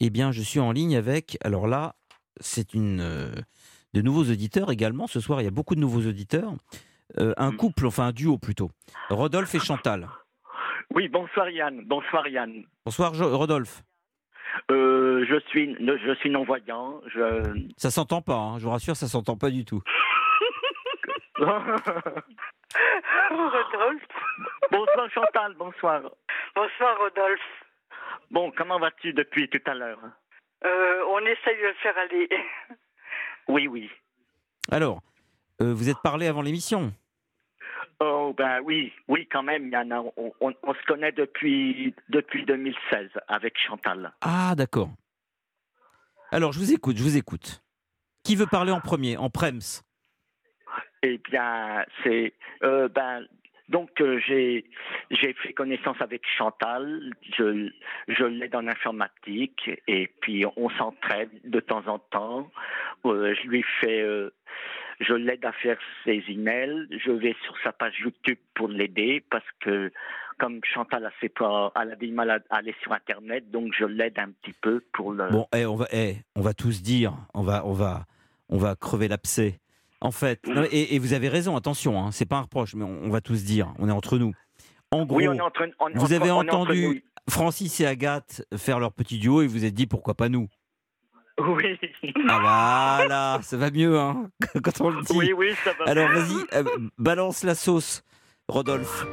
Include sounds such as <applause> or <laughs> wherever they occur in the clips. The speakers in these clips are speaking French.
Eh bien, je suis en ligne avec. Alors là, c'est une euh, de nouveaux auditeurs également. Ce soir, il y a beaucoup de nouveaux auditeurs. Euh, un couple, enfin un duo plutôt. Rodolphe et Chantal. <laughs> Oui, bonsoir Yann. Bonsoir Yann. Bonsoir Jo- Rodolphe. Euh, je suis je suis non voyant. Je Ça s'entend pas, hein, je vous rassure, ça s'entend pas du tout. <laughs> Rodolphe. bonsoir Chantal. Bonsoir. Bonsoir Rodolphe. Bon, comment vas-tu depuis tout à l'heure? Euh, on essaye de le faire aller. <laughs> Oui, oui. Alors, euh, vous êtes parlé avant l'émission Oh ben oui, oui quand même. On, on- on se connaît depuis depuis 2016 avec Chantal. Ah, d'accord. Alors, je vous écoute, je vous écoute. Qui veut parler en premier En Prems? Eh bien, c'est euh, ben donc euh, j'ai fait connaissance avec Chantal. Je l'aide en informatique et puis on s'entraide de temps en temps. Euh, je lui fais euh, je l'aide à faire ses emails. Je vais sur sa page YouTube pour l'aider parce que comme Chantal a, ses pas, du mal à aller sur Internet, donc je l'aide un petit peu pour le. Bon, eh, on, va, eh, on va tous dire, on va, on va, on va crever l'abcès. En fait, non, et, et vous avez raison, attention, hein, c'est pas un reproche, mais on, on va tous dire, on est entre nous. En gros, oui, on est en train. on- vous avez entendu. Francis et Agathe faire leur petit duo et vous êtes dit pourquoi pas nous? Oui. Ah voilà, ça va mieux hein, <laughs> quand on le dit. Oui, oui, ça va. Alors vas-y, euh, balance la sauce, Rodolphe.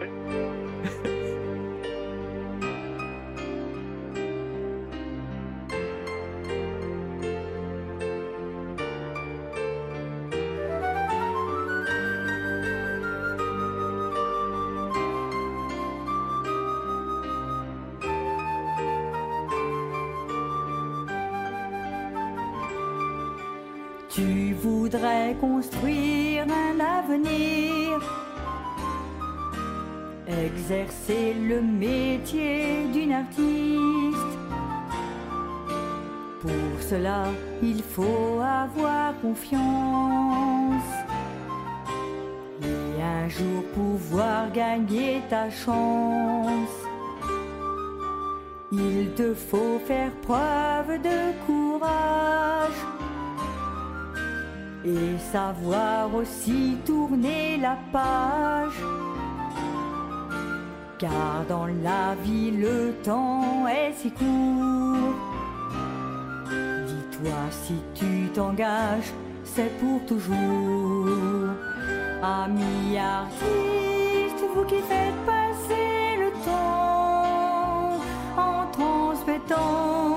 Tu voudrais construire un avenir, exercer le métier d'une artiste. Pour cela, il faut avoir confiance et un jour pouvoir gagner ta chance. Il te faut faire preuve de courage et savoir aussi tourner la page. Car dans la vie le temps est si court. Dis-toi si tu t'engages, c'est pour toujours. Amis artistes, vous qui faites passer le temps en transmettant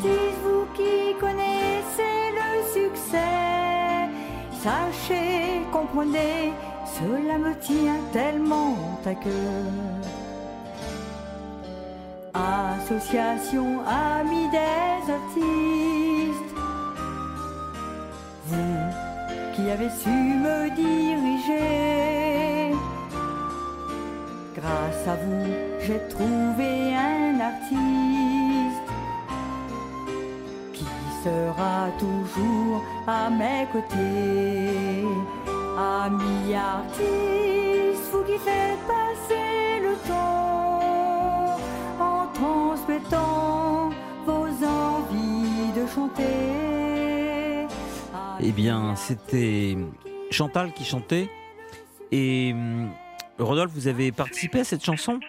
vous qui connaissez le succès, sachez, comprenez, cela me tient tellement à cœur. Association Amis des artistes, vous qui avez su me diriger, grâce à vous, j'ai trouvé un artiste sera toujours à mes côtés. Amis artistes, vous qui faites passer le temps en transmettant vos envies de chanter. Eh bien, c'était Chantal qui chantait. Et hum, Rodolphe, vous avez participé à cette chanson?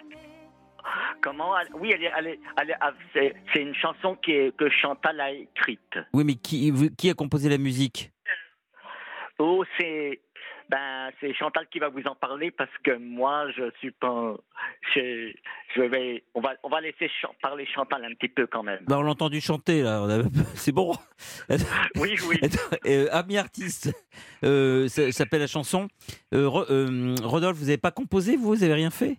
Comment Oui, elle elle elle ah, c'est, c'est une chanson qui est, que Chantal a écrite. Oui, mais qui, a composé la musique? Oh, c'est, ben, c'est Chantal qui va vous en parler parce que moi, je suis pas, je, je vais, on va, on va laisser chan- parler Chantal un petit peu quand même. bah, On l'a entendu chanter, là. on a- <laughs> C'est bon. <laughs> Oui, oui. <laughs> Euh, Ami artiste, euh, ça ça s'appelle la chanson. Euh, Ro- Rodolphe, vous n'avez pas composé, vous Vous n'avez rien fait?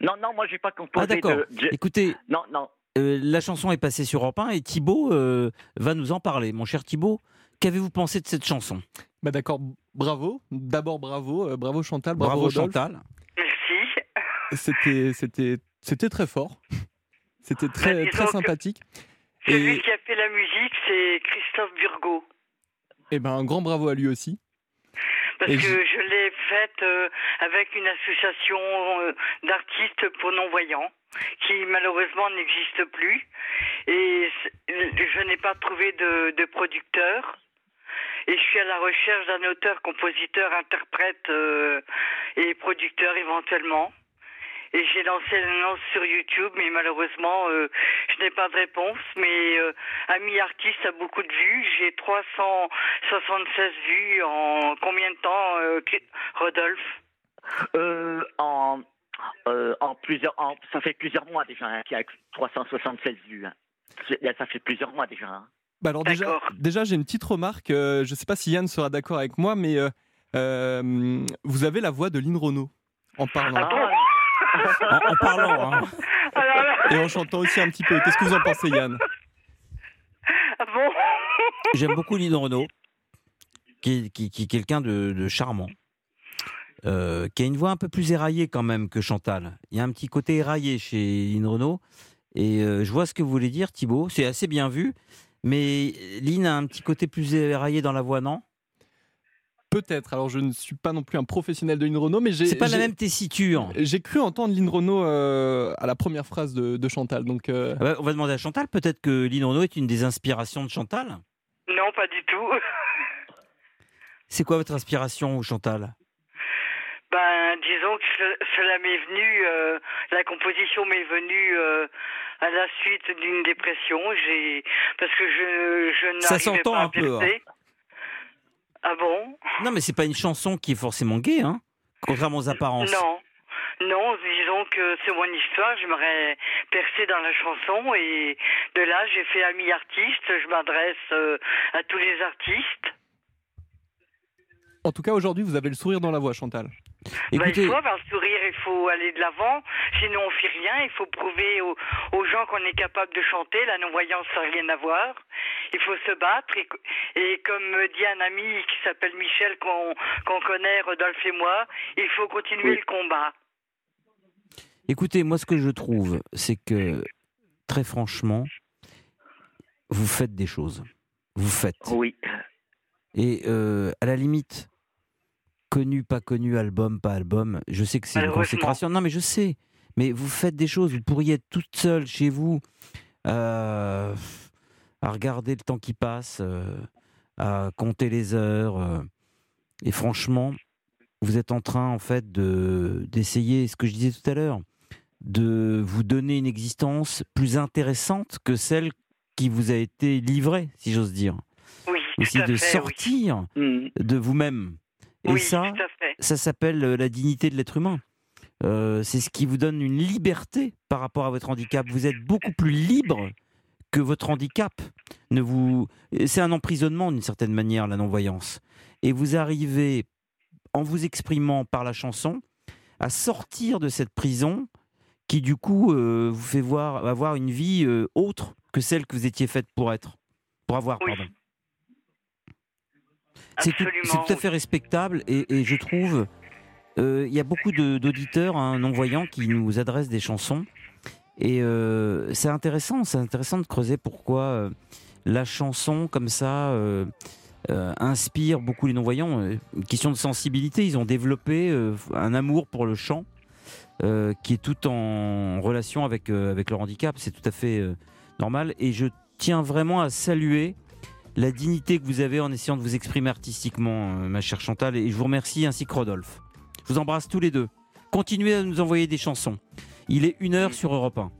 Non, non, moi, j'ai pas composé Ah, d'accord. de. je- Écoutez, Non, non. euh, la chanson est passée sur Europe 1 et Thibaut euh, va nous en parler. Mon cher Thibaut, qu'avez-vous pensé de cette chanson? Bah d'accord, bravo. D'abord bravo, euh, bravo Chantal, bravo. Chantal. Merci. C'était, c'était, c'était très fort. C'était Bah, très, très que- sympathique. Celui Et qui a fait la musique, c'est Christophe Burgot. eh ben, un grand bravo à lui aussi. Parce Et que je- l'ai faite euh, avec une association euh, d'artistes pour non-voyants qui malheureusement n'existe plus. Et je n'ai pas trouvé de, de producteur. Et je suis à la recherche d'un auteur, compositeur, interprète euh, et producteur éventuellement. Et j'ai lancé l'annonce sur YouTube, mais malheureusement, euh, je n'ai pas de réponse. Mais euh, Ami Artiste a beaucoup de vues. J'ai 376 vues en combien de temps, euh, Rodolphe? Euh, en, euh, en plusieurs, en, ça fait plusieurs mois déjà hein, qu'il y a 376 vues. hein. Ça fait plusieurs mois déjà. hein. Bah alors déjà, déjà j'ai une petite remarque. euh, je ne sais pas si Yann sera d'accord avec moi, mais euh, euh, vous avez la voix de Lynn Renault en parlant Ah bon? En, en parlant, hein. Alors là, et en chantant aussi un petit peu. Qu'est-ce que vous en pensez, Yann ah bon J'aime beaucoup Lynn Renault, qui est, qui, qui est quelqu'un de, de charmant, euh, qui a une voix un peu plus éraillée quand même que Chantal. Il y a un petit côté éraillé chez Lynn Renault. Et euh, je vois ce que vous voulez dire, Thibaut. C'est assez bien vu. Mais Lynn a un petit côté plus éraillé dans la voix, non? Peut-être. Alors je ne suis pas non plus un professionnel de Lynn Renault, mais j'ai. C'est pas la même tessiture. J'ai cru entendre Lynn Renault euh, à la première phrase de, de Chantal. Donc euh, Ah bah, on va demander à Chantal. Peut-être que Lynn Renault est une des inspirations de Chantal. Non, pas du tout. <laughs> C'est quoi votre inspiration, Chantal? Ben, disons que ce- cela m'est venu, euh, la composition m'est venue euh, à la suite d'une dépression. J'ai parce que je je Ça n'arrivais s'entend pas à un peu, hein. Ah bon? Non, mais c'est pas une chanson qui est forcément gay, hein Contrairement aux apparences. Non. Non, disons que c'est mon histoire, j'aimerais percer dans la chanson et de là j'ai fait ami artiste, je m'adresse euh, à tous les artistes. en tout cas aujourd'hui, vous avez le sourire dans la voix, Chantal. Ben, il Écoutez, faut avoir le sourire, il faut aller de l'avant, sinon on fait rien, il faut prouver aux, aux gens qu'on est capable de chanter, la non-voyance ça n'a rien à voir, il faut se battre et, et comme me dit un ami qui s'appelle Michel qu'on qu'on connaît, Rodolphe et moi, il faut continuer Oui. le combat. Écoutez, moi, ce que je trouve, c'est que, très franchement, vous faites des choses. Vous faites. Oui. Et euh, à la limite, connu, pas connu, album, pas album, je sais que c'est une consécration. Non, mais je sais. Mais vous faites des choses. Vous pourriez être toute seule chez vous, euh, à regarder le temps qui passe, euh, à compter les heures. euh, et franchement, vous êtes en train, en fait, de d'essayer, ce que je disais tout à l'heure, de vous donner une existence plus intéressante que celle qui vous a été livrée, si j'ose dire. Oui, Aussi de fait, sortir Mm. de vous-même. Et Oui, ça, tout à fait. ça s'appelle euh, la dignité de l'être humain. Euh, c'est ce qui vous donne une liberté par rapport à votre handicap. Vous êtes beaucoup plus libre que votre handicap. Ne vous, c'est un emprisonnement d'une certaine manière la non-voyance. Et vous arrivez, en vous exprimant par la chanson, à sortir de cette prison qui du coup euh, vous fait voir avoir une vie euh, autre que celle que vous étiez faite pour être, pour avoir. Oui. Pardon. C'est tout, à fait respectable et, et je trouve euh, il y a beaucoup d'auditeurs hein, non-voyants qui nous adressent des chansons. Et euh, c'est intéressant, c'est intéressant de creuser pourquoi euh, la chanson comme ça inspire beaucoup les non-voyants. Une question de sensibilité, ils ont développé un amour pour le chant qui est tout en relation avec, avec leur handicap, c'est tout à fait normal. Et je tiens vraiment à saluer la dignité que vous avez en essayant de vous exprimer artistiquement, euh, ma chère Chantal, et je vous remercie ainsi que Rodolphe. Je vous embrasse tous les deux. Continuez à nous envoyer des chansons. Il est une heure sur Europe 1.